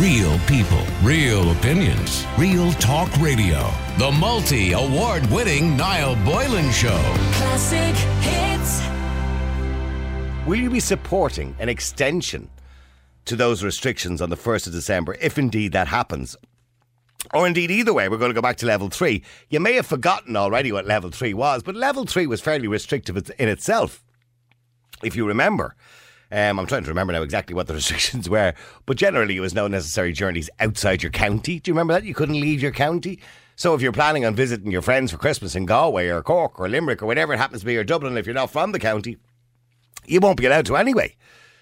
Real people, real opinions, real talk radio. The multi award winning Niall Boylan Show. Classic hits. Will you be supporting an extension to those restrictions on the 1st of December, if indeed that happens? Or indeed, either way, we're going to go back to level three. You may have forgotten already what level three was, but level three was fairly restrictive in itself. If you remember, um, I'm trying to remember now exactly what the restrictions were, but generally it was no necessary journeys outside your county. Do you remember that? You couldn't leave your county. So if you're planning on visiting your friends for Christmas in Galway or Cork or Limerick or whatever it happens to be, or Dublin, if you're not from the county, you won't be allowed to anyway.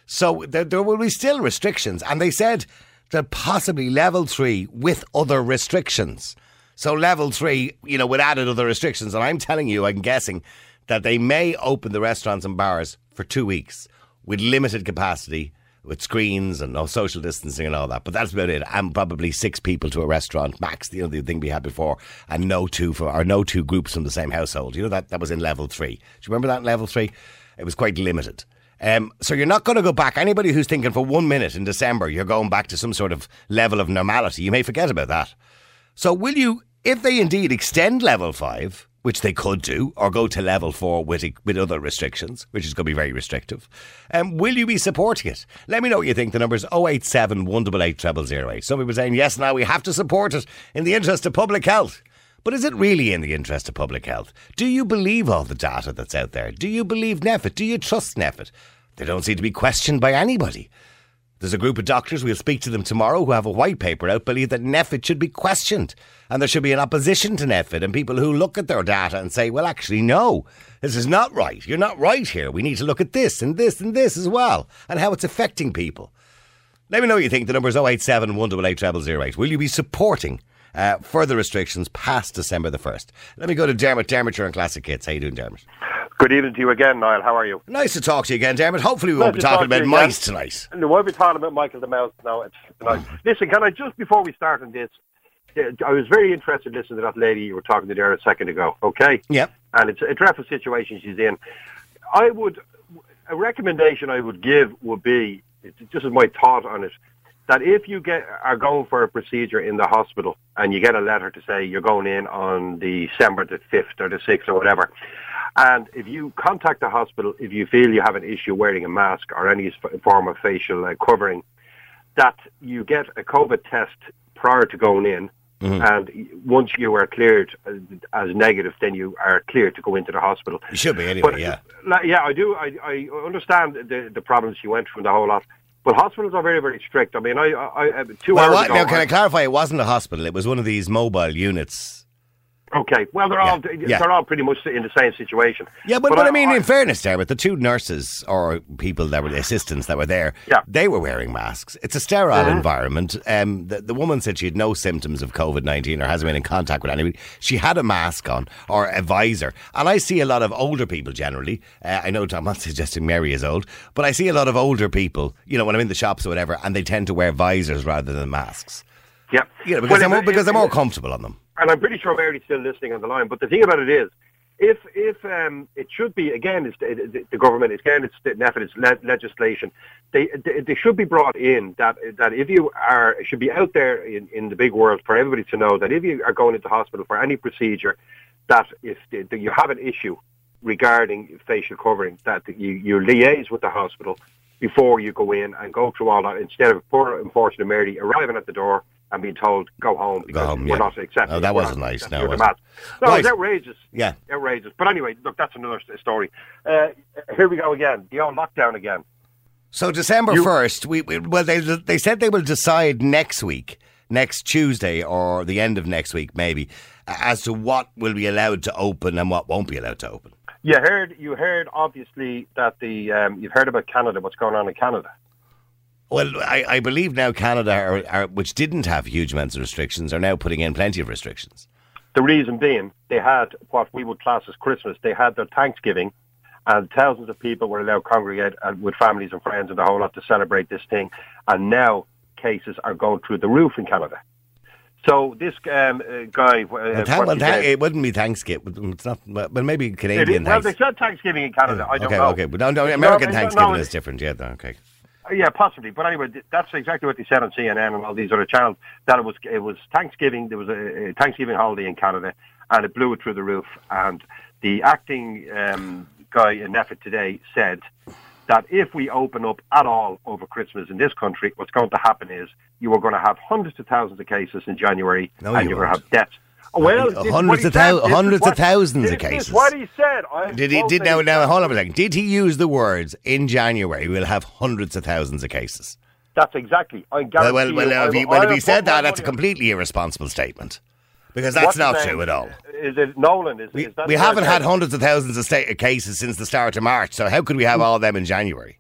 So there, there will be still restrictions. And they said that possibly level three with other restrictions. So level three, you know, with added other restrictions. And I'm telling you, I'm guessing that they may open the restaurants and bars for two weeks with limited capacity, with screens and no social distancing and all that. But that's about it. And probably six people to a restaurant max. You know the thing we had before, and no two for or no two groups from the same household. You know that that was in level three. Do you remember that in level three? It was quite limited. Um, so you're not going to go back. Anybody who's thinking for one minute in December you're going back to some sort of level of normality, you may forget about that. So will you, if they indeed extend level five, which they could do, or go to level four with with other restrictions, which is going to be very restrictive, um, will you be supporting it? Let me know what you think. The number is 087 188 0008. Some people saying, yes, now we have to support it in the interest of public health. But is it really in the interest of public health? Do you believe all the data that's out there? Do you believe NPHET? Do you trust NPHET? They don't seem to be questioned by anybody. There's a group of doctors, we'll speak to them tomorrow, who have a white paper out, believe that NPHET should be questioned. And there should be an opposition to NPHET and people who look at their data and say, well, actually, no, this is not right. You're not right here. We need to look at this and this and this as well and how it's affecting people. Let me know what you think. The number is 087 188 0008. Will you be supporting uh, further restrictions past December the 1st. Let me go to Dermot. Dermot, you're on Classic Hits. How you doing, Dermot? Good evening to you again, Niall. How are you? Nice to talk to you again, Dermot. Hopefully we nice won't be talking about mice tonight. No, we won't be talking about Michael the Mouse now. tonight. Listen, can I just, before we start on this, I was very interested in listening to that lady you were talking to there a second ago, okay? Yep. And it's a dreadful situation she's in. I would, a recommendation I would give would be, just as my thought on it, that if you get are going for a procedure in the hospital and you get a letter to say you're going in on December the 5th or the 6th or whatever, and if you contact the hospital, if you feel you have an issue wearing a mask or any form of facial uh, covering, that you get a COVID test prior to going in. Mm-hmm. And once you are cleared as negative, then you are cleared to go into the hospital. You should be anyway, but, yeah. Yeah, I do. I, I understand the, the problems you went through the whole lot. But hospitals are very, very strict. I mean, I, I, I two well, hours what, ago, now, can I, I clarify? It wasn't a hospital. It was one of these mobile units Okay, well they're all yeah. they're all pretty much in the same situation. Yeah, but, but, but I, I, mean, in fairness, there, but the two nurses or people that were the assistants that were there, yeah. they were wearing masks. It's a sterile mm-hmm. environment. Um, the, the woman said she had no symptoms of COVID nineteen or hasn't been in contact with anybody. She had a mask on or a visor, and I see a lot of older people generally. Uh, I know I'm not suggesting Mary is old, but I see a lot of older people. You know, when I'm in the shops or whatever, and they tend to wear visors rather than masks. Yeah, yeah, because well, they're more, because they're more comfortable on them and I'm pretty sure Mary's still listening on the line. But the thing about it is, if if um, it should be again, it's the, the government, it's again, it's NPHET, it's le- legislation. They, they, they should be brought in that that if you are should be out there in, in the big world for everybody to know that if you are going into hospital for any procedure, that if the, you have an issue regarding facial covering, that you you liaise with the hospital before you go in and go through all that instead of poor unfortunate Mary arriving at the door and being told go home because go home, we're yeah. not accepting. Oh, that wasn't nice. No, was no, right. it's outrageous. Yeah, outrageous. But anyway, look, that's another story. Uh, here we go again. The old lockdown again. So December first, we, we, well they they said they will decide next week, next Tuesday or the end of next week maybe, as to what will be allowed to open and what won't be allowed to open. You heard you heard obviously that the um, you've heard about Canada, what's going on in Canada. Well, I, I believe now Canada, are, are, which didn't have huge amounts of restrictions, are now putting in plenty of restrictions. The reason being, they had what we would class as Christmas. They had their Thanksgiving, and thousands of people were allowed to congregate uh, with families and friends and the whole lot to celebrate this thing. And now cases are going through the roof in Canada. So this um, uh, guy, uh, well, th- it wouldn't be Thanksgiving. It's not. Well, maybe Canadian. It, well, they said Thanksgiving in Canada. I don't okay, know. okay, but no, no American no, Thanksgiving no, is different. Yeah, okay. Yeah, possibly. But anyway, that's exactly what they said on CNN and all these other channels. That it was it was Thanksgiving. There was a, a Thanksgiving holiday in Canada, and it blew it through the roof. And the acting um, guy in NPHET today said that if we open up at all over Christmas in this country, what's going to happen is you are going to have hundreds of thousands of cases in January, No, and you you're going to have deaths. Well, hundreds what of said. thou- This is hundreds of what- thousands of cases. what he said. I Did he? Did now? Now hold on a second. Did he use the words in January? We'll have hundreds of thousands of cases. That's exactly. I Well, guarantee well, well, you, I if he, well, if he said that, that's a completely irresponsible statement because that's What's not true at all. Is it Nolan? Is, We, is we haven't had hundreds of thousands of state cases since the start of March, so how could we have hmm. all of them in January?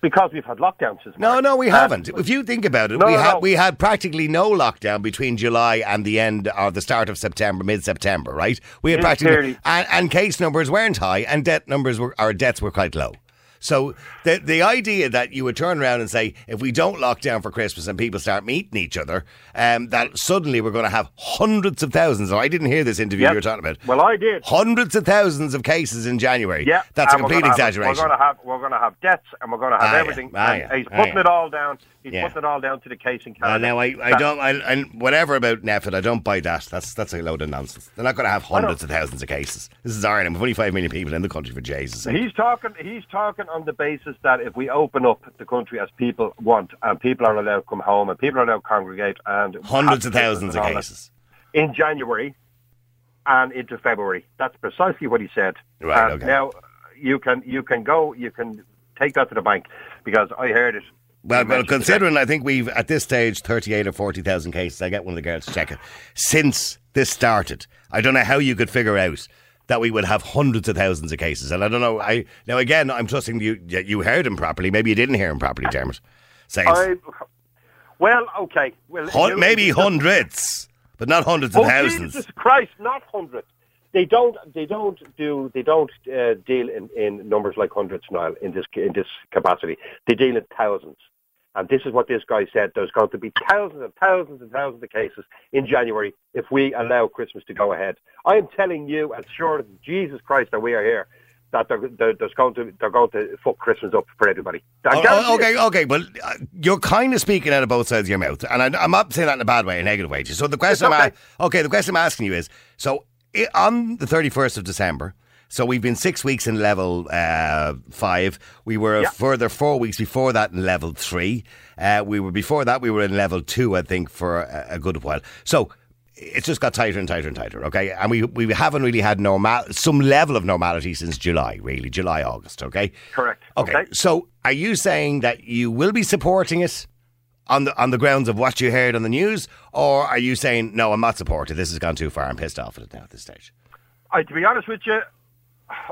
Because we've had lockdowns since No, March. no, we And- haven't. If you think about it, No, we had no. we had practically no lockdown between July and the end or the start of September, mid September, right? We had practically and, and case numbers weren't high, and death numbers were our deaths were quite low. So the the idea that you would turn around and say if we don't lock down for Christmas and people start meeting each other, um, that suddenly we're going to have hundreds of thousands. I didn't hear this interview Yep. you were talking about. Well, I did. Hundreds of thousands of cases in January. Yeah, that's a we're complete have- exaggeration. we're going to have we're going to have deaths, and we're going to have Ah, yeah. everything. Ah, yeah. He's Ah, putting yeah. it all down. He's Yeah. putting it all down to the case in Canada. now I, I don't I, and whatever about NPHET, I don't buy that. That's that's a load of nonsense. They're not going to have hundreds of thousands of cases. This is Ireland, with 25 million people in the country for Jesus. He's talking. He's talking on the basis that if we open up the country as people want, and people are allowed to come home, and people are allowed to congregate, and Hundreds of thousands of and all that, cases. in January and into February. That's precisely what he said. Right, And okay. Now you can you can go you can take that to the bank because I heard it. Well, well, considering I think we've at this stage 38 or 40,000 cases, I get one of the girls to check it. Since this started, I don't know how you could figure out that we would have hundreds of thousands of cases. And I don't know. I now again, I'm trusting you. You heard him properly. Maybe you didn't hear him properly, Dermot. Saying I, well, okay. Well, hun- maybe you- hundreds, but not hundreds of Oh, thousands. Jesus Christ, not hundreds. They don't. They don't do. They don't uh, deal in, in numbers like hundreds, Niall. In this in this capacity, they deal in thousands. And this is what this guy said. There's going to be thousands and thousands and thousands of cases in January if we allow Christmas to go ahead. I am telling you, as sure as Jesus Christ that we are here, that they're, they're, there's going to they're going to fuck Christmas up for everybody. Oh, okay, okay, but uh, you're kind of speaking out of both sides of your mouth, and I, I'm not saying that in a bad way, a negative way. So the question, I'm okay. a- okay, the question I'm asking you is: so on the 31st of December, so we've been six weeks in level uh, five. We were a Yeah. further four weeks before that in level three. Uh, we were before that we were in level two, I think, for a, a good while. So. It's just got tighter and tighter and tighter, okay? And we we haven't really had normal some level of normality since July, really, July August, okay? Correct. Okay. Okay. So, are you saying that you will be supporting it on the on the grounds of what you heard on the news, or are you saying no, I'm not supporting? This has gone too far. I'm pissed off at it now at this stage. I, to be honest with you,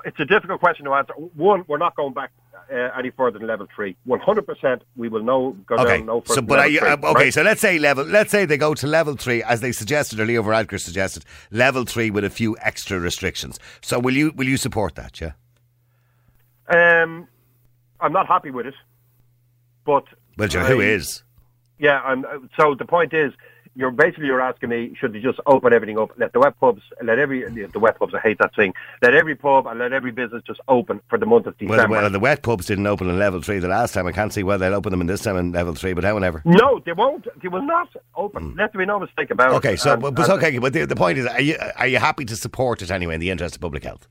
it's a difficult question to answer. One, we're not going back uh, any further than level three. One hundred percent, we will no go Okay. down no further. So, than but are you three, uh, okay? right? So let's say level. Let's say they go to level three, as they suggested, or Leo Varadkar suggested, level three with a few extra restrictions. So, will you will you support that? Yeah. Um, I'm not happy with it, but Well, Joe, who is? Yeah, I'm, uh, so the point is, you're basically you're asking me, should they just open everything up, let the wet pubs, let every the wet pubs, I hate that thing, let every pub and let every business just open for the month of Well, December. well, the wet pubs didn't open in level three the last time. I can't see why they'll open them in this time in level three, but however. no, they won't. They will not open. Let there be no mistake about it. Hmm. Okay, so And- but, but and- okay, but the, the point is, are you are you happy to support it anyway in the interest of public health?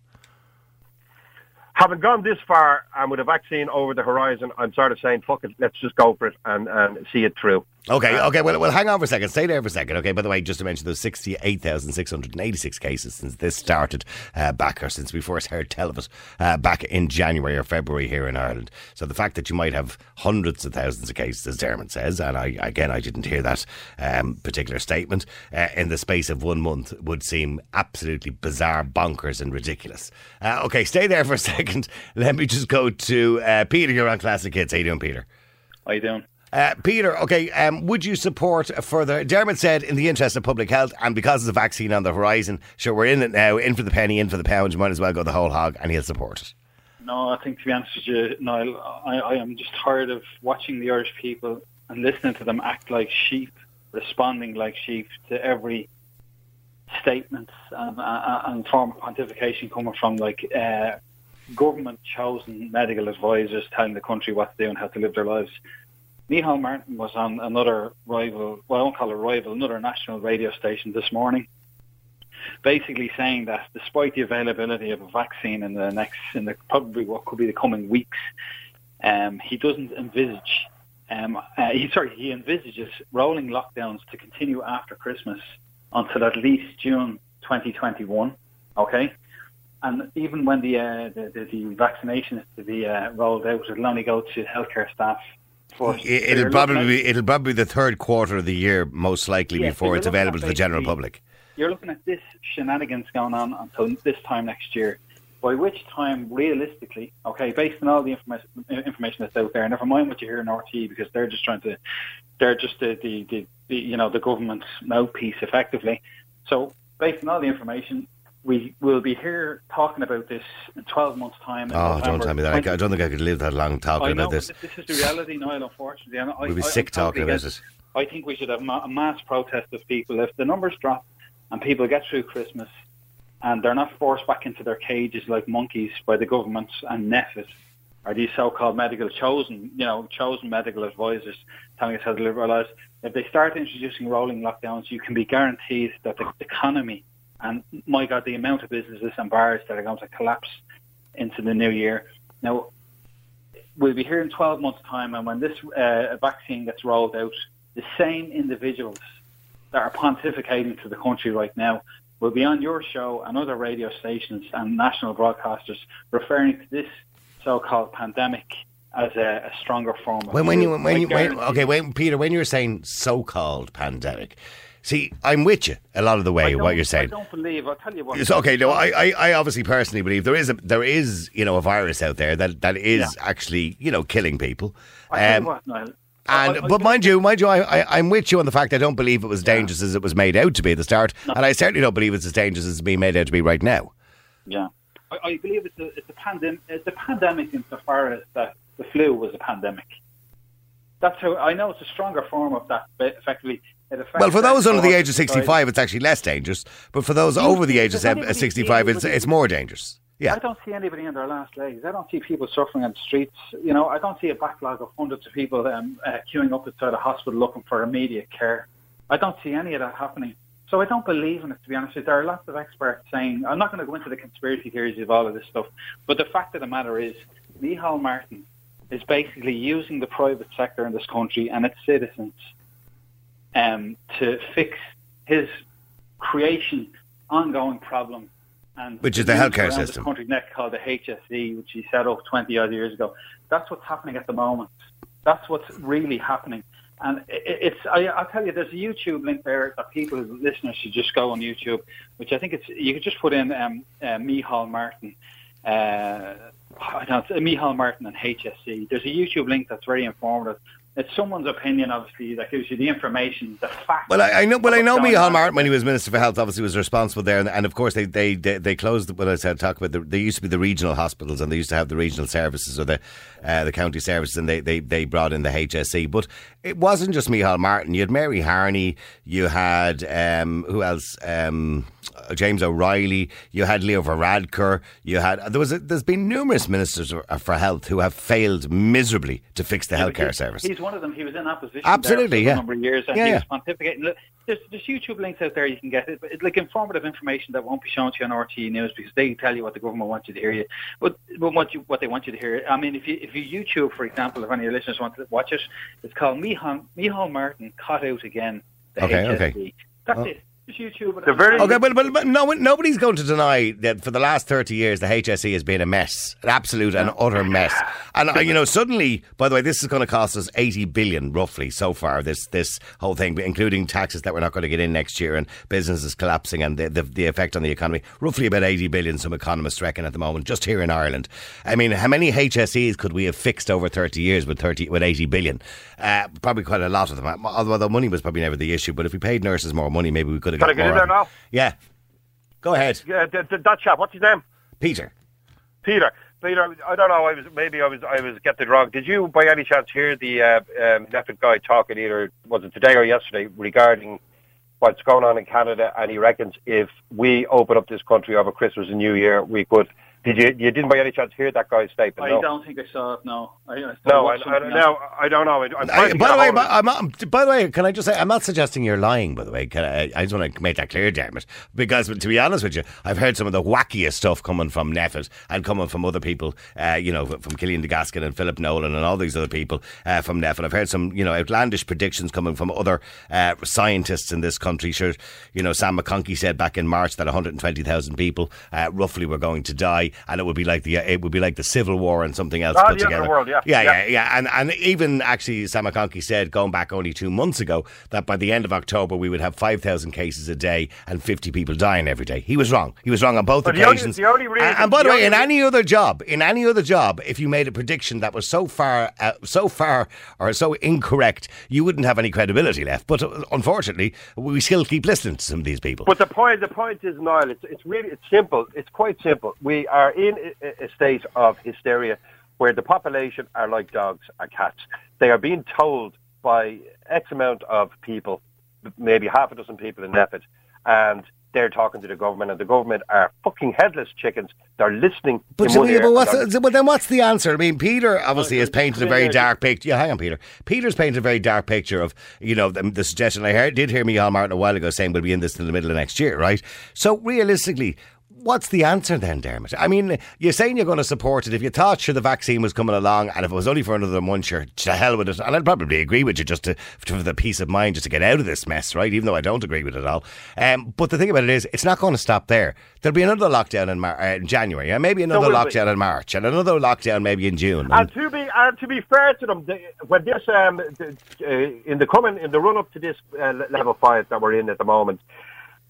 having gone this far and with a vaccine over the horizon, I'm sort of saying, fuck it, let's just go for it and, and see it through. Okay, okay. Well, well, hang on for a second. Stay there for a second. Okay. By the way, just to mention those sixty-eight thousand six hundred and eighty-six cases since this started uh, back, or since we first heard tell of it uh, back in January or February here in Ireland. So the fact that you might have hundreds of thousands of cases, as Dermot says, and I again I didn't hear that um, particular statement uh, in the space of one month would seem absolutely bizarre, bonkers, and ridiculous. Uh, okay, stay there for a second. Let me just go to uh, Peter. You're on Classic Hits. How you doing, Peter? How you doing? Uh, Peter, okay, um, would you support further? Dermot said, in the interest of public health and because of the vaccine on the horizon, sure, we're in it now, in for the penny, in for the pound, you might as well go the whole hog, and he'll support it. No, I think to be honest with you, Niall, I, I am just tired of watching the Irish people and listening to them act like sheep, responding like sheep to every statement and, and, and form of pontification coming from like uh, government chosen medical advisors telling the country what to do and how to live their lives. Micheál Martin was on another rival, well, I won't call it rival, another national radio station this morning, basically saying that despite the availability of a vaccine in the next, in the probably what could be the coming weeks, um, he doesn't envisage, um, uh, he sorry, he envisages rolling lockdowns to continue after Christmas until at least June 2021. Okay, and even when the uh, the, the, the vaccination is to be uh, rolled out, it'll only go to healthcare staff. First. So It'll probably at- be, it'll probably be the third quarter of the year, most likely, Yeah, before it's available to the general public. you're looking at this shenanigans going on until this time next year. By which time, realistically, okay, based on all the information information that's out there, never mind what you hear in RT because they're just trying to, they're just the, the, the, the you know the government's mouthpiece effectively. So based on all the information, we will be here talking about this in 12 months' time. Oh, don't tell me that. I, don't think I could live that long talking I know, about this. this is the reality, Niall, unfortunately. And I, We'll be sick I'm talking about it. I think we should have a mass protest of people. If the numbers drop and people get through Christmas and they're not forced back into their cages like monkeys by the government and NPHET, or these so-called medical chosen, you know, chosen medical advisors telling us how to live our lives, if they start introducing rolling lockdowns, you can be guaranteed that the economy and, my God, the amount of businesses and bars that are going to collapse into the new year. Now, we'll be here in 12 months' time, and when this uh, vaccine gets rolled out, the same individuals that are pontificating to the country right now will be on your show and other radio stations and national broadcasters referring to this so-called pandemic as a, a stronger form of When, when you when you when, okay, when Peter, when you're saying so-called pandemic, see, I'm with you a lot of the way what you're saying. I don't believe. I'll tell you what. It's okay. No, I, I, I obviously personally believe there is a there is you know a virus out there that that is Yeah. actually you know killing people. I Um, what, Niall. I- and I- but mind you, mind you, I, I'm with you on the fact I don't believe it was as dangerous as it was made out to be at the start, and I certainly don't believe it's as dangerous as it's being made out to be right now. Yeah, I, I believe it's a it's a pandemic. It's a pandemic insofar as that the flu was a pandemic. That's how I know it's a stronger form of that. But effectively, Well, for those under the age of 65, it's actually less dangerous, but for those over the age of does sev- anybody 65, it's it's more dangerous. Yeah. I don't see anybody in their last legs. I don't see people suffering on the streets. You know, I don't see a backlog of hundreds of people um, uh, queuing up outside a hospital looking for immediate care. I don't see any of that happening. So I don't believe in it, to be honest. There are lots of experts saying, I'm not going to go into the conspiracy theories of all of this stuff, but the fact of the matter is, Micheál Martin is basically using the private sector in this country and its citizens um, to fix his creation ongoing problem. And Which is the healthcare system. country next called the HSE, which he set up 20 odd years ago. That's what's happening at the moment. That's what's really happening. And it's, I, I'll tell you, there's a YouTube link there that people, listeners should just go on YouTube, which I think it's, you could just put in um, uh, Micheál Martin, uh, I don't know, it's Micheál Martin and HSE. There's a YouTube link that's very informative. It's someone's opinion, obviously, that gives you the information, the facts. Well, I, I know. Well, I know. Micheál. Martin, when he was Minister for Health, obviously was responsible there, and, and of course they they they, they closed. When I said talk about, the, they used to be the regional hospitals, and they used to have the regional services or the uh, the county services, and they, they they brought in the HSE. But it wasn't just Micheál Martin. You had Mary Harney. You had um, who else? Um, James O'Reilly. You had Leo Varadkar. You had there was a, there's been numerous ministers for health who have failed miserably to fix the Yeah, healthcare he- service. One of them. He was in opposition. Absolutely, yeah. a number of years, and Yeah, he yeah. was pontificating. Look, There's, there's YouTube links out there you can get it, but it's like informative information that won't be shown to you on RTE News because they tell you what the government wants you to hear. You, but, but what you what they want you to hear. I mean, if you if you YouTube, for example, if any of your listeners want to watch it, it's called Micheál Micheál Martin caught out again. The Okay, HSE. okay. That's Oh. it. Just YouTube. The very- Okay, but, but, but no, nobody's going to deny that for the last 30 years, the HSE has been a mess, an absolute and utter mess. And, uh, you know, suddenly, by the way, this is going to cost us 80 billion roughly so far, this this whole thing, including taxes that we're not going to get in next year and businesses collapsing and the, the, the effect on the economy. Roughly about 80 billion, some economists reckon at the moment, just here in Ireland. I mean, how many HSEs could we have fixed over 30 years with 30 with 80 billion? Uh, probably quite a lot of them. Although the money was probably never the issue, but if we paid nurses more money, maybe we could have Can got I get in there them. now? Yeah. Go ahead, Yeah, th- th- that chap. What's his name? Peter. Peter. Peter, I don't know. I was maybe I was I was getting it wrong. Did you, by any chance, hear the uh, um, Netflix guy talking either was it today or yesterday regarding what's going on in Canada? And he reckons if we open up this country over Christmas and New Year, we could Did you? You didn't by any chance hear that guy's statement? I no. don't think I saw it. No. I, I No, I, watched I, something no. I don't know. I'm I, trying to by the way, a hold of- I'm, I'm- by the way, can I just say I'm not suggesting you're lying. By the way, can I, I just want to make that clear, Dermot, because to be honest with you, I've heard some of the wackiest stuff coming from NPHET and coming from other people. Uh, you know, from Cillian De Gascun and Philip Nolan and all these other people uh, from NPHET. I've heard some you know outlandish predictions coming from other uh, scientists in this country. Sure, you know, Sam McConkey said back in March that 120,000 people uh, roughly were going to die, and it would be like the it would be like the Civil War and something else Ah, put the end the together. world, yeah. yeah, Yeah. yeah, yeah, and and even actually, Sam McConkey said going back only two months ago that by the end of October we would have five thousand cases a day and fifty people dying every day. He was wrong. He was wrong on both But the only- occasions. the only reason- and, and by the, the way, in any other job, in any other job, if you made a prediction that was so far, uh, so far, or so incorrect, you wouldn't have any credibility left. But uh, unfortunately, we still keep listening to some of these people. But the point, the point is, Niall, it's, it's really, it's simple. It's quite simple. We are in a, state of hysteria where the population are like dogs or cats. They are being told by X amount of people, maybe half a dozen people in NPHET, and they're talking to the government, and the government are fucking headless chickens. They're listening. But, so, yeah, but, what's but then what's the answer? I mean, Peter obviously oh, has painted a very dark picture. Yeah, hang on, Peter. Peter's painted a very dark picture of, you know, the, the suggestion. I heard, did hear Micheál Martin a while ago saying we'll be in this in the middle of next year, right? So realistically, what's the answer then, Dermot? I mean, you're saying you're going to support it. If you thought sure the vaccine was coming along and if it was only for another month, sure, to hell with it. And I'd probably agree with you just to, for the peace of mind, just to get out of this mess, right? Even though I don't agree with it at all. Um, but the thing about it is, it's not going to stop there. There'll be another lockdown in, Mar- uh, in January, and maybe another will be. lockdown in March, and another lockdown maybe in June. And to be and to be fair to them, they, when this um, the, uh, in the coming in the run up to this uh, le- level five that we're in at the moment,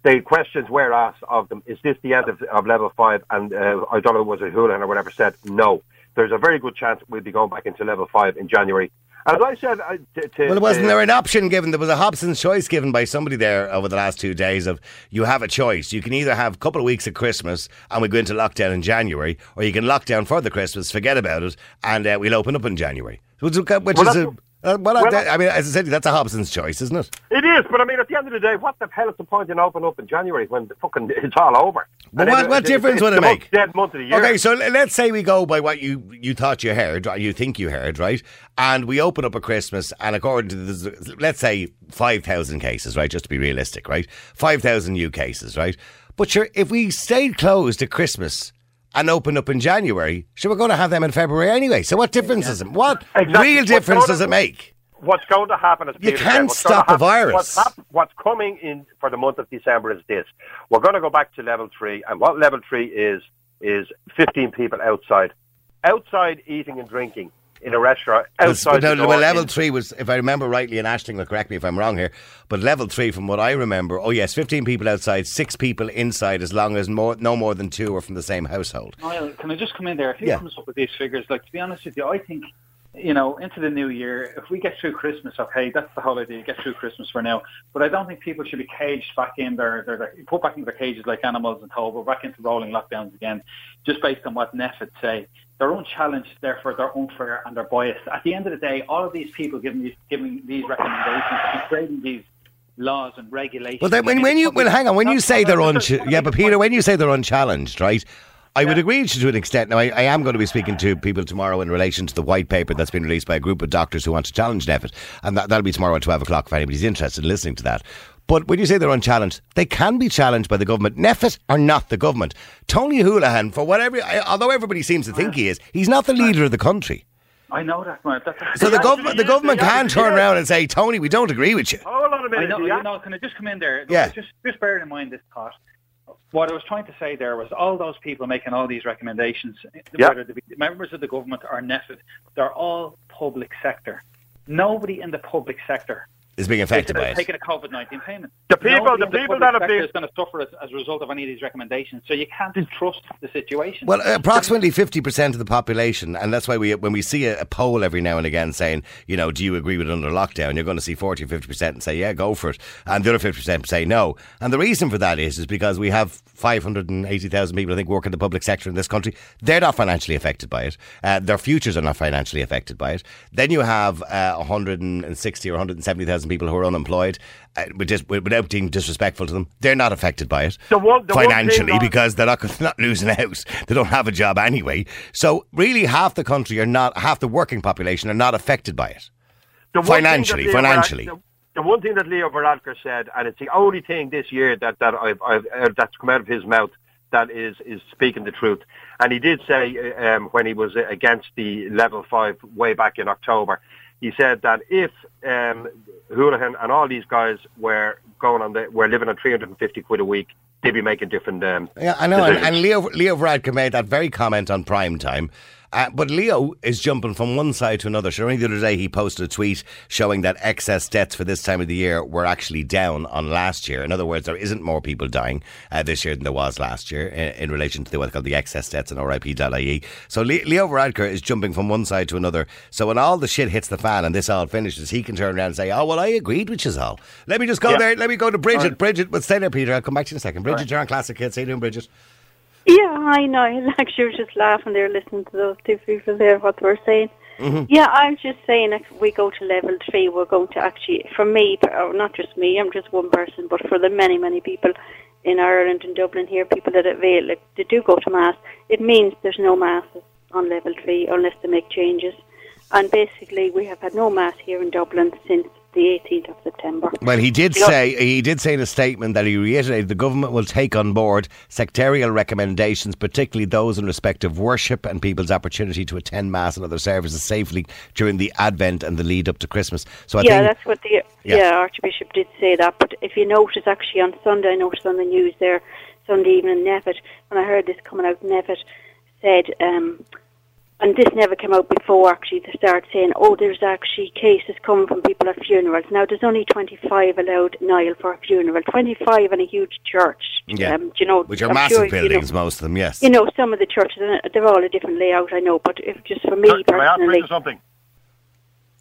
the questions were asked of them: Is this the end of, of level five? And uh, I don't know was it Holohan or whatever said no. There's a very good chance we'll be going back into level five in January. As I said, uh, to, to, Well, wasn't uh, there an option given? There was a Hobson's choice given by somebody there over the last two days of you have a choice. You can either have a couple of weeks at Christmas and we go into lockdown in January, or you can lock down for the Christmas, forget about it, and uh, we'll open up in January. Which, which Well, is a, uh, well, well, I, I mean, as I said, that's a Hobson's choice, isn't it? It is, but I mean, at the end of the day, what the hell is the point in opening up in January when the fucking it's all over? But what- it- what it's- difference it's would it the make? Dead month of the year. Okay, so let's say we go by what you you thought you heard, or you think you heard, right? And we open up at Christmas, and according to this, let's say five thousand cases, right? Just to be realistic, right? Five thousand new cases, right? But sure, if we stayed closed at Christmas and open up in January, sure, we're going to have them in February anyway. So what difference is it? What Exactly. real difference does it make? what's going to happen is You Peter can't said, stop a virus. What's, hap- what's coming in for the month of December is this: we're going to go back to level three, and what level three is is 15 people outside, outside eating and drinking in a restaurant. Outside But no, the door well, level in- three was, if I remember rightly, and Ashton will correct me if I'm wrong here, but level three, from what I remember, oh yes, 15 people outside, six people inside, as long as more, no more than two are from the same household. Niall, can I just come in there? If he Yeah. comes up with these figures, like to be honest with you, I think you know into the new year, if we get through Christmas, okay, that's the whole idea. Get through Christmas for now, but I don't think people should be caged back in their, their, their put back into their cages like animals and told we're back into rolling lockdowns again, just based on what NPHET say. They're unchallenged, therefore they're unfair and they're biased. At the end of the day, all of these people giving these giving these recommendations and creating these laws and regulations. Well, then, when, when you, well, hang on, when you say they're unchallenged, yeah, but Peter, when you say they're unchallenged, right? I would agree to an extent. Now, I, I am going to be speaking to people tomorrow in relation to the white paper that's been released by a group of doctors who want to challenge NPHET, and that, that'll be tomorrow at 12 o'clock if anybody's interested in listening to that. But when you say they're unchallenged, they can be challenged by the government. NPHET are not the government. Tony Holohan, for whatever, although everybody seems to think he is, he's not the leader of the country. I know that, man. That's, So the actually government, the government he can actually turn is. around and say, Tony, we don't agree with you. Hold on a I minute. know, he you act- know, can I just come in there? Look, Yeah. Just, just bear in mind this thought. What I was trying to say there was all those people making all these recommendations, Yeah. whether they be members of the government or NPHET, they're all public sector. Nobody in the public sector Is being affected by it. taking a COVID-19 payment. The people- Nobody the in people public that have sector been- is going to suffer as, as a result of any of these recommendations. So you can't trust the situation. Well, approximately fifty percent of the population, and that's why we, when we see a, a poll every now and again saying, you know, do you agree with under lockdown? You're going to see forty or fifty percent and say, yeah, go for it, and the other fifty percent say no. And the reason for that is, is because we have five hundred and eighty thousand people, I think, work in the public sector in this country. They're not financially affected by it. Uh, their futures are not financially affected by it. Then you have uh, one hundred and sixty or one hundred and seventy thousand thousand people who are unemployed, uh, without being disrespectful to them, they're not affected by it The one- the financially on- because they're not, they're not losing out. They don't have a job anyway. So really, half the country are not, half the working population are not affected by it. The one thing that Financially, financially. The, the one thing that Leo Varadkar said, and it's the only thing this year that that I've, I've uh, that's come out of his mouth that is is speaking the truth. And he did say uh, um, when he was against the level five way back in October, he said that if um, Holohan and all these guys were going on the were living on 350 quid a week, they'd be making different. Um, Yeah, I know. And, and Leo Leo Varadkar made that very comment on prime time. Uh, but Leo is jumping from one side to another. So only the other day he posted a tweet showing that excess deaths for this time of the year were actually down on last year. In other words, there isn't more people dying uh, this year than there was last year in, in relation to the, what's called the excess deaths on RIP.ie. So Le- Leo Varadkar is jumping from one side to another. So when all the shit hits the fan and this all finishes, he can turn around and say, "Oh well, I agreed with you all. Let me just go Yeah. there. Let me go to Bridget. Bridget, but stay there, Peter. I'll come back to you in a second. Bridget, you're on Classic Hits. How you doing, Bridget? Yeah, I know. Actually, I was just laughing there listening to those two people there, what they were saying. Mm-hmm. Yeah, I was just saying if we go to level three, we're going to actually, for me, or oh, not just me, I'm just one person, but for the many, many people in Ireland and Dublin here, people that avail, eh, like, they do go to Mass, it means there's no Masses on level three unless they make changes. And basically, we have had no Mass here in Dublin since the 18th of September. Well, he did say he did say in a statement that he reiterated the government will take on board sectorial recommendations, particularly those in respect of worship and people's opportunity to attend mass and other services safely during the Advent and the lead up to Christmas. So I yeah, think that's what the Yeah. yeah. Archbishop did say that. But if you notice, actually on Sunday, I noticed on the news there Sunday evening, NPHET, when I heard this coming out, NPHET said, um, and this never came out before. Actually, they start saying, "Oh, there's actually cases coming from people at funerals." Now, there's only 25 allowed Niall for a funeral. 25 in a huge church. yeah, um, do you know, which are I'm massive sure if you know- buildings, most of them. Yes. You know, some of the churches, and they're all a different layout, I know, but if just for me Can I ask Bridget something?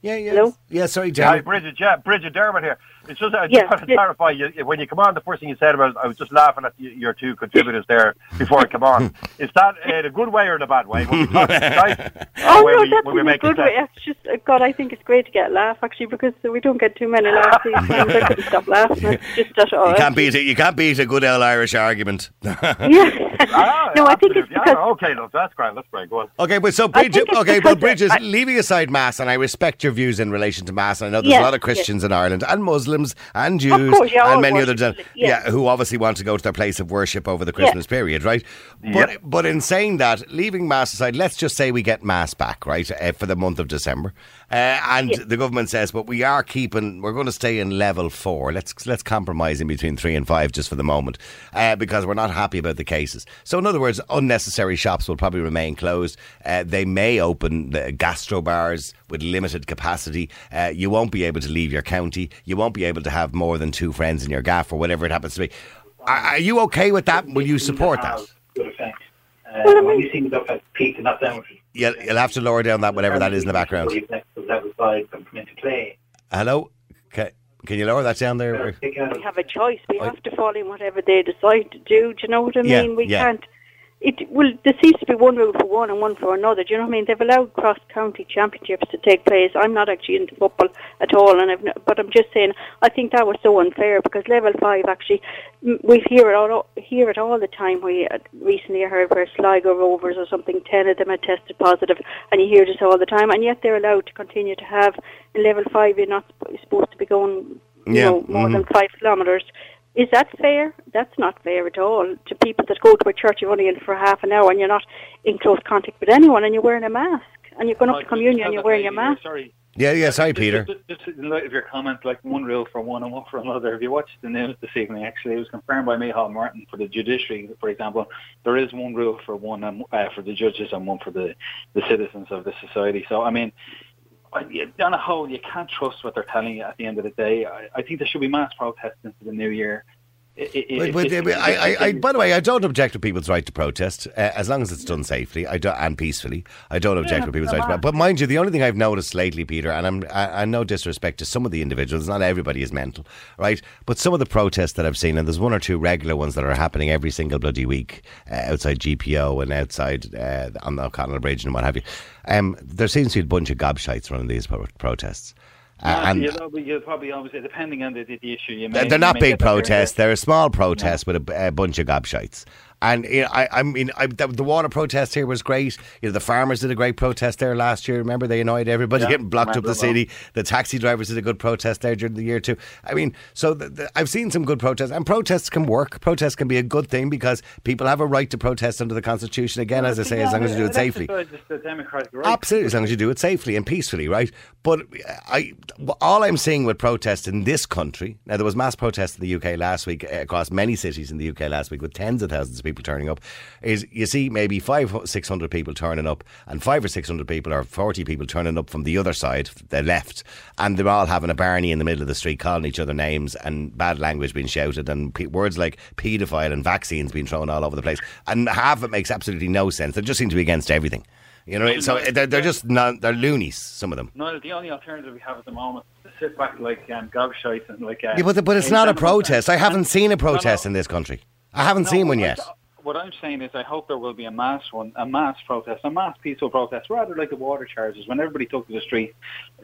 yeah, yeah, Hello? yeah. Sorry, Hi, Jerry. Bridget. Yeah, Bridget Dermot here. It's just I just Yeah, want to clarify. You, when you come on, the first thing you said about I was just laughing at y- your two contributors there before I come on. Is that uh, in a good way or in a bad way? When we talk tonight, Oh when no, we, that's in a good way. It's just uh, God. I think it's great to get a laugh actually because we don't get too many laughs these days. I couldn't stop laughing. It's just that. Oh, You can't beat it. You can't beat a good old Irish argument. Yeah. Ah, no, I think it's absolutely. Yeah, because okay, look, that's great. That's great. Go on. Okay, but so I Bridget. Okay, well, because Bridget, I- leaving aside mass, and I respect your views in relation to mass. And I know there's Yes, a lot of yes. Christians in Ireland and Muslims and Jews course, yeah, and many other, worship, yeah. yeah, who obviously want to go to their place of worship over the Christmas period, right? But Yeah. but in saying that, leaving mass aside, let's just say we get mass back, right, uh, for the month of December, uh, and Yeah. the government says, but we are keeping, we're going to stay in level four. Let's let's compromise in between three and five just for the moment, uh, because we're not happy about the cases. So in other words, unnecessary shops will probably remain closed. Uh, they may open the gastro bars with limited capacity. Uh, you won't be able to leave your county. You won't be able to have more than two friends in your gaff or whatever it happens to be. Are, are you okay with that? Will you support that? Good effect. Uh, Well, I when mean- you see stuff like peak and not down, You'll, you'll have to lower down that whatever that is in the background. Level five come into play. Hello, can, can you lower that down there? We have a choice. We have to follow in whatever they decide to do. Do you know what I Yeah, mean? We yeah. can't. It well, there seems to be one rule for one and one for another. Do you know what I mean? They've allowed cross county championships to take place. I'm not actually into football at all, and I've, n- but I'm just saying I think that was so unfair because level five actually we hear it all hear it all the time. We uh, recently heard where Sligo Rovers or something, ten of them had tested positive, and you hear this all the time, and yet they're allowed to continue to have in level five. You're not supposed to be going you Yeah, know more mhm. than five kilometres. Is that fair? That's not fair at all to people that go to a church. You're only in for half an hour and you're not in close contact with anyone, and you're wearing a mask, and you're going up to communion and you're wearing a mask. Sorry. Yeah, yeah. Sorry, Peter. Just, just in light of your comment, like one rule for one and one for another. If you watched the news this evening, actually, it was confirmed by Micheál Martin for the judiciary, for example. There is one rule for one and, uh, for the judges and one for the, the citizens of the society. So, I mean, On a whole, you can't trust what they're telling you at the end of the day. I, I think there should be mass protests into the new year. It- it- But, it- I, I, I, by the way, I don't object to people's right to protest uh, as long as it's done safely I do, and peacefully. I don't object to people's right to protest. But mind you, the only thing I've noticed lately, Peter, and I'm I, I no disrespect to some of the individuals, not everybody is mental, right? But some of the protests that I've seen, and there's one or two regular ones that are happening every single bloody week uh, outside GPO and outside uh, on the O'Connell Bridge and what have you. Um, there seems to be a bunch of gobshites running these pro- protests. Uh, and you'll, probably- you'll probably obviously, depending on the, the, the issue, you may. they're not big protests. They're a small protest with a, a bunch of gobshites. And you know, I, I mean, I, the, the water protest here was great. You know, the farmers did a great protest there last year. Remember, they annoyed everybody Yeah, getting blocked up the well. city. The taxi drivers did a good protest there during the year too. I mean, so the, the, I've seen some good protests, and protests can work. Protests can be a good thing because people have a right to protest under the constitution. Again, as I say, as long as you do it safely. exercises the democratic right. Absolutely, as long as you do it safely and peacefully, right? But I, all I'm seeing with protests in this country now, there was mass protests in the UK last week uh, across many cities in the UK last week with tens of thousands of people turning up. Is you see maybe five, six hundred people turning up, and five or six hundred people or forty people turning up from the other side, the left, and they're all having a barney in the middle of the street, calling each other names and bad language being shouted, and pe- words like paedophile and vaccines being thrown all over the place, and half of it makes absolutely no sense. They just seem to be against everything. You know, so they're, they're just not, they're loonies, some of them. No, the only alternative we have at the moment is to sit back like um, gobshites and like. Uh, Yeah, but, but it's not a Democrats protest. I haven't seen a No, no. protest in this country. I haven't No, seen one yet. What I'm saying is, I hope there will be a mass one, a mass protest, a mass peaceful protest, rather like the water charges when everybody took to the street,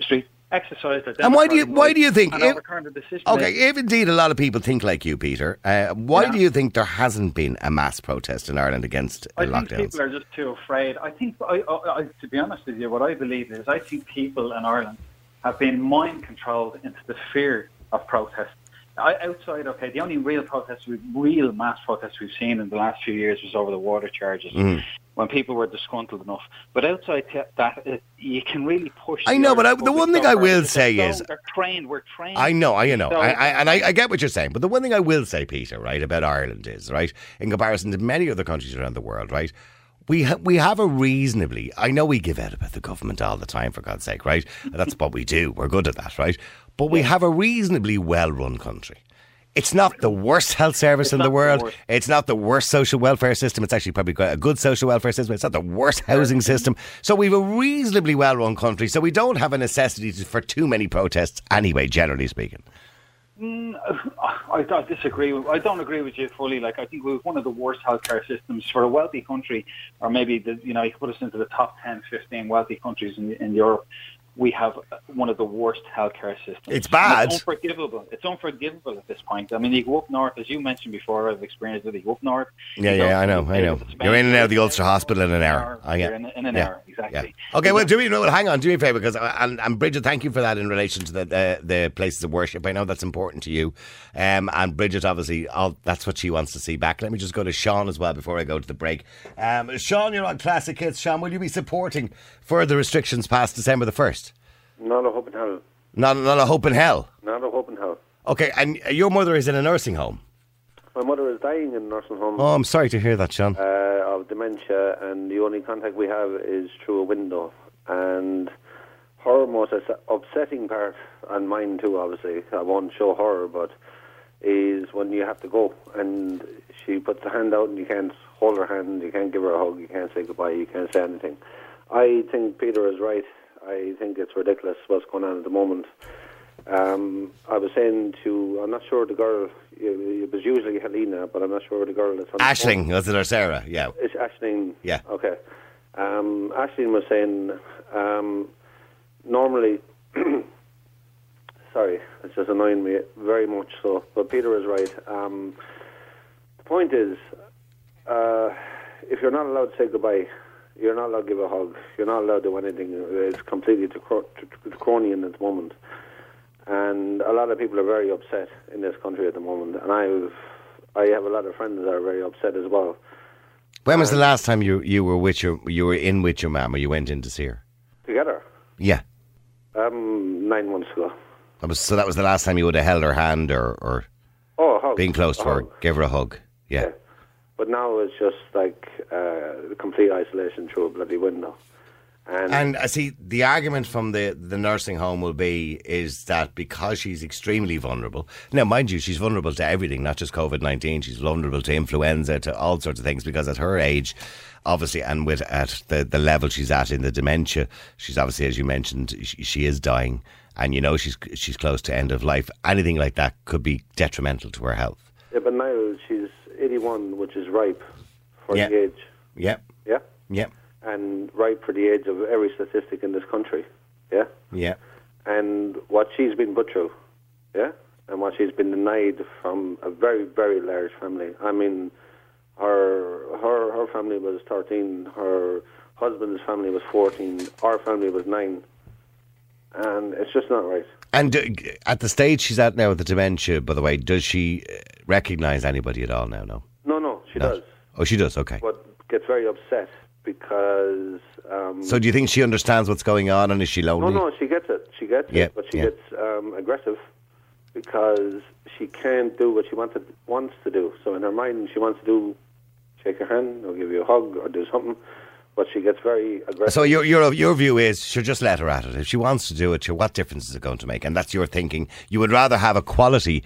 street, exercised their. And why do you- why do you think if-? Okay, if indeed a lot of people think like you, Peter, uh, why Yeah. do you think there hasn't been a mass protest in Ireland against I think people are just too afraid. I think, I, I, to be honest with you, what I believe is I think people in Ireland have been mind controlled into the fear of protest. Outside, okay, the only real protests, we real mass protests we've seen in the last few years was over the water charges. Mm-hmm. When people were disgruntled enough, but outside that, it, you can really push. I know, but I- the one thing I will say is- they're trained. We're trained. I know, I know, So- I, I, and I, I get what you're saying. But the one thing I will say, Peter, right, about Ireland is right in comparison to many other countries around the world, right. We ha- we have a reasonably. I know we give out about the government all the time, for God's sake, right? That's what we do. We're good at that, right? But we have a reasonably well-run country. It's not the worst health service in the the world. worst. It's not the worst social welfare system. It's actually probably a good social welfare system. It's not the worst housing system. So we've a reasonably well-run country. So we don't have a necessity for too many protests anyway, generally speaking. Mm, I, I disagree. with- I don't agree with you fully. Like I think we have one of the worst healthcare systems for a wealthy country, or maybe the, you know you could put us into the top 10, 15 wealthy countries in, in Europe. We have one of the worst healthcare systems. It's And bad. It's unforgivable. It's unforgivable at this point. I mean, you go up north, as you mentioned before. I've experienced it. You go up north. Yeah, yeah, I know, I know. You're in and out of the Ulster Hospital in an hour. I get. in, in an yeah. hour, exactly. Yeah. Okay, well, do me well, hang on, do me a favour because and, and Bridget, thank you for that in relation to the the, the places of worship. I know that's important to you, um, and Bridget obviously, all, that's what she wants to see back. Let me just go to Sean as well before I go to the break. Um, Sean, you're on Classic Hits. Sean, will you be supporting further restrictions past December the first? Not a hope in hell. Not not a hope in hell. Not a hope in hell. Okay, and your mother is in a nursing home. My mother is dying in a nursing home Oh, I'm sorry to hear that, Sean. uh, of dementia, and the only contact we have is through a window. And her most upsetting part, and mine too, obviously, I won't show her, but is when you have to go and she puts her hand out and you can't hold her hand, you can't give her a hug, you can't say goodbye, you can't say anything. I think Peter is right. I think it's ridiculous what's going on at the moment. Um, I was saying to, I'm not sure the girl, it was usually Helena, but I'm not sure the girl that's on. Ashling, was it or Sarah? Yeah. It's Ashling. Yeah. Okay. Um, Ashling was saying um, normally. sorry, it's just annoying me very much. So, but Peter is right. Um, the point is, uh, if you're not allowed to say goodbye, you're not allowed to give a hug. You're not allowed to do anything. It's completely draconian at the moment, and a lot of people are very upset in this country at the moment. And I've, I have a lot of friends that are very upset as well. When was the last time you, you were with your you were in with your mum or you went in to see her? Together, Yeah. um, nine months ago. That was, so that was the last time you would have held her hand or, or Oh, been close to A her, hug. give her a hug. Yeah. Yeah. But now it's just like uh, complete isolation through a bloody window. And, And I see the argument from the, the nursing home will be is that because she's extremely vulnerable. Now, mind you, she's vulnerable to everything, not just COVID nineteen. She's vulnerable to influenza, to all sorts of things. Because at her age, obviously, and with at the, the level she's at in the dementia, she's obviously, as you mentioned, she, she is dying, and you know she's she's close to end of life. Anything like that could be detrimental to her health. yeah, but now she's 81, which is ripe for Yeah. the age. Yeah, Yeah? yeah, And right for the age of every statistic in this country. Yeah? yeah. and what she's been put through, yeah, and what she's been denied from a very, very large family. I mean, her her her family was thirteen, her husband's family was fourteen, our family was nine, and it's just not right. And uh, at the stage she's at now with the dementia, by the way, does she uh, recognise anybody at all now? No. No, no, she Not- does, Oh, she does. Okay. but gets very upset because. Um, So do you think she understands what's going on, and is she lonely? no, no, she gets it. She gets Yeah, it, but she yeah. gets um, aggressive because she can't do what she wanted, wants to do. So in her mind, she wants to do shake your hand or give you a hug or do something, but she gets very aggressive. So your your your view is she'll just let her at it. If she wants to do it, sure, what difference is it going to make? And that's your thinking. You would rather have a quality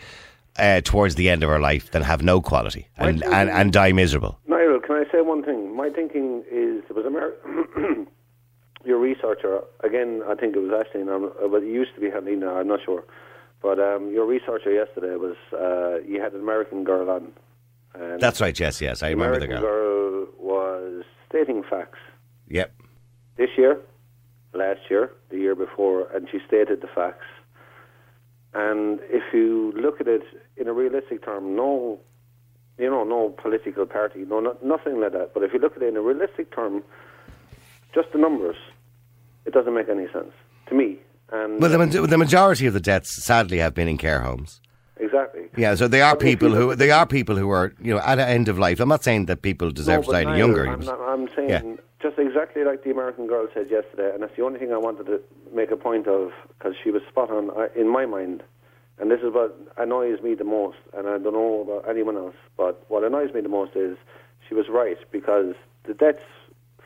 uh, towards the end of her life than have no quality and, and, and die miserable. Niall, can I say one thing? My thinking is there was Amer- your researcher again. I think it was Ashley, uh, but it used to be Helena. I'm not sure, but um, your researcher yesterday was uh, you had an American girl on. And That's right. Yes, yes. I remember the girl. girl was stating facts. Yep. this year, last year, the year before, and she stated the facts. And if you look at it in a realistic term, no, you know, no political party, no, no nothing like that. But if you look at it in a realistic term, just the numbers, it doesn't make any sense to me. And Well, the, the majority of the deaths, sadly, have been in care homes. exactly. Yeah, so they are But people who they are people who are you know at an end of life. I'm not saying that people deserve No, to die any younger. I'm, not, I'm saying Yeah. just exactly like the American girl said yesterday, and that's the only thing I wanted to make a point of because she was spot on I, in my mind. And this is what annoys me the most, and I don't know about anyone else, but what annoys me the most is she was right because the deaths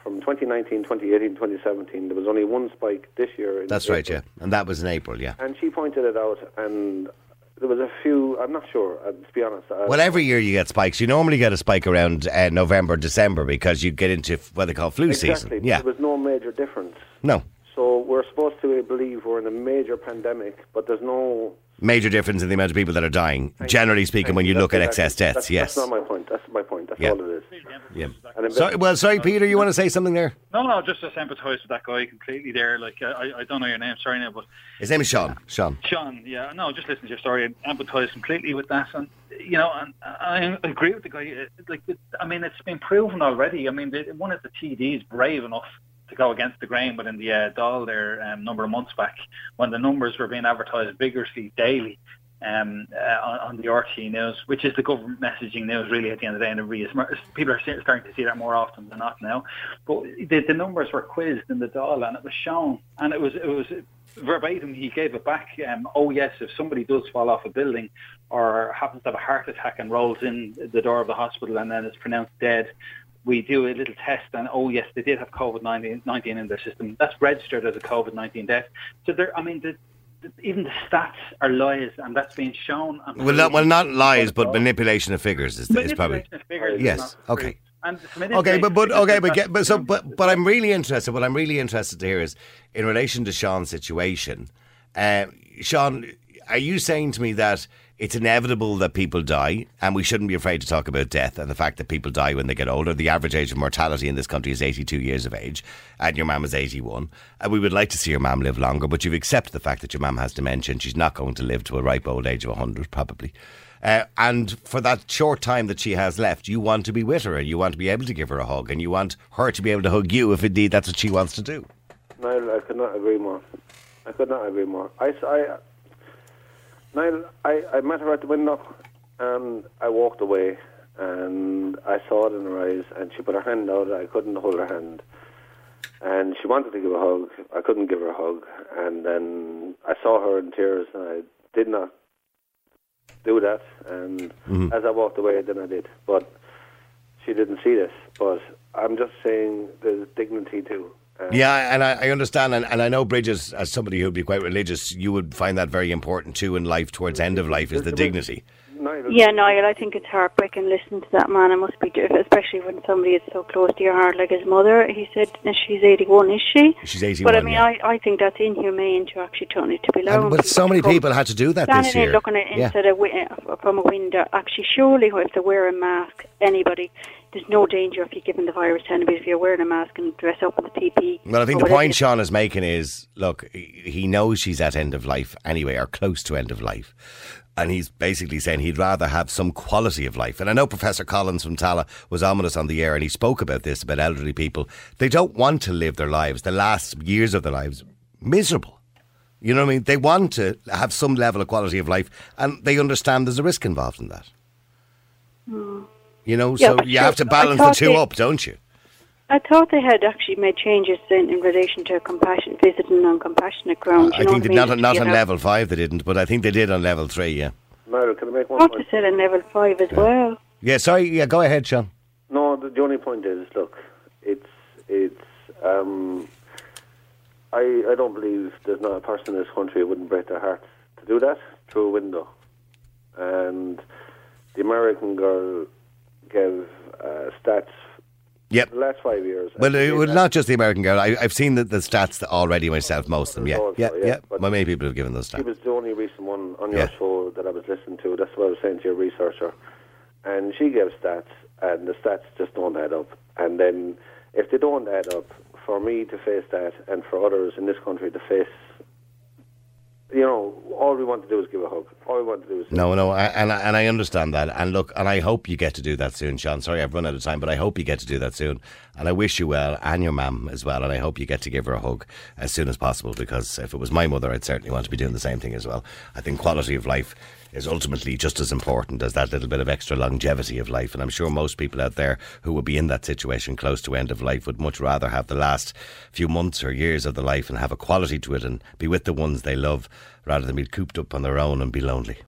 from 2019, 2018, 2017, there was only one spike this year. In That's right, yeah, and that was in April, yeah. And she pointed it out, and there was a few. I'm not sure, uh, to be honest. Uh, Well, every year you get spikes. You normally get a spike around uh, November, December because you get into what they call flu exactly. season. Yeah, There was no major difference. no So we're supposed to believe we're in a major pandemic, but there's no. major difference in the amount of people that are dying. Thank generally speaking, Thank when you look at excess deaths, that's, yes. That's not my point. That's my point. That's Yeah. all it is. yeah. And in So, well, sorry, Peter, you want to say something there? No, no, just to sympathise with that guy completely there. Like, I, I don't know your name, sorry now, but His name is Sean. Sean. Sean, yeah, no, just listen to your story and empathise completely with that. And, you know, and I agree with the guy. uh, Like, it- I mean, it's been proven already. I mean, the, one of the TDs brave enough to go against the grain but in the uh, Dáil there um, number of months back when the numbers were being advertised vigorously daily um, uh, on, on the RTÉ news, which is the government messaging news really at the end of the day. And really people are starting to see that more often than not now. But the, the numbers were quizzed in the Dáil and it was shown. And it was, it was verbatim, he gave it back. Um, oh yes, if somebody does fall off a building or happens to have a heart attack and rolls in the door of the hospital and then is pronounced dead, we do a little test and oh yes, they did have COVID nineteen in their system. That's registered as a COVID nineteen death. So there, I mean, the, the, even the stats are lies, and that's being shown. Well, not, well, not lies, but Manipulation of figures is, is probably. figures is Yes, not okay. true. And the Okay, but but okay, but get, but so but but I'm really interested. What I'm really interested to hear is in relation to Sean's situation. Uh, Sean, are you saying to me that it's inevitable that people die, and we shouldn't be afraid to talk about death and the fact that people die when they get older? The average age of mortality in this country is 82 years of age, and your mum is 81. And we would like to see your mum live longer, but you've accepted the fact that your mum has dementia, and she's not going to live to a ripe old age of 100, probably. Uh, and for that short time that she has left, you want to be with her and you want to be able to give her a hug and you want her to be able to hug you if indeed that's what she wants to do. No, I could not agree more. I could not agree more. I, I, Niall, I, I met her at the window and I walked away and I saw it in her eyes and she put her hand out. I couldn't hold her hand. And she wanted to give a hug. I couldn't give her a hug. And then I saw her in tears and I did not do that. And mm-hmm. as I walked away, then I did. But she didn't see this. But I'm just saying there's dignity too. And Yeah, and I, I understand, and, and I know Bridges, as somebody who'd be quite religious, you would find that very important too in life, towards end of life, is the dignity. Niall, Yeah, Niall, I think it's heartbreaking listening to that man. It must be, diff- especially when somebody is so close to your heart, like his mother. He said that she's 81, is she? She's 81, But I mean, yeah. I, I think that's inhumane to actually turn it to be allowing And, but so many people had to do that standing this year. there looking at Yeah. instead of uh, from a window. Actually, surely if they wear a mask, anybody, there's no danger of you're giving the virus to anybody if you're wearing a mask and dress up with the TP. Well, I think the point Sean is making is look, he he knows she's at end of life anyway, or close to end of life. And he's basically saying he'd rather have some quality of life. And I know Professor Collins from Tala was ominous on the air and he spoke about this, about elderly people. They don't want to live their lives, the last years of their lives, miserable. You know what I mean? They want to have some level of quality of life and they understand there's a risk involved in that. Hmm. You know. Yeah, so you sure, have to balance the two they- up, don't you? I thought they had actually made changes in, in relation to compassion, visiting on compassionate grounds. I you know think they, not, I mean? not You on know. level five they didn't, but I think they did on level three, yeah. Mary, can I make I one thought point? they said on level five as well. Yeah, sorry, yeah, go ahead, Sean. No, the, the only point is, look, it's it's. Um, I I don't believe there's not a person in this country who wouldn't break their hearts to do that through a window, and the American girl gave uh, stats Yep. the last five years. Well, it, well not just the American girl. I, I've seen the, the stats already myself, most of them. Yeah, Also, yeah, yeah, yeah. but- Well, many people have given those She stats. was the only recent one on your Yeah. show that I was listening to. That's what I was saying to your researcher. And she gave stats, and the stats just don't add up. And then, if they don't add up, for me to face that, and for others in this country to face, you know, all we want to do is give a hug. All we want to do is No, no, I, and I, and I understand that. And look, and I hope you get to do that soon, Sean. Sorry, I've run out of time, but I hope you get to do that soon. And I wish you well, and your mum as well. And I hope you get to give her a hug as soon as possible. Because if it was my mother, I'd certainly want to be doing the same thing as well. I think quality of life is ultimately just as important as that little bit of extra longevity of life. And I'm sure most people out there who would be in that situation close to end of life would much rather have the last few months or years of the life and have a quality to it and be with the ones they love rather than be cooped up on their own and be lonely.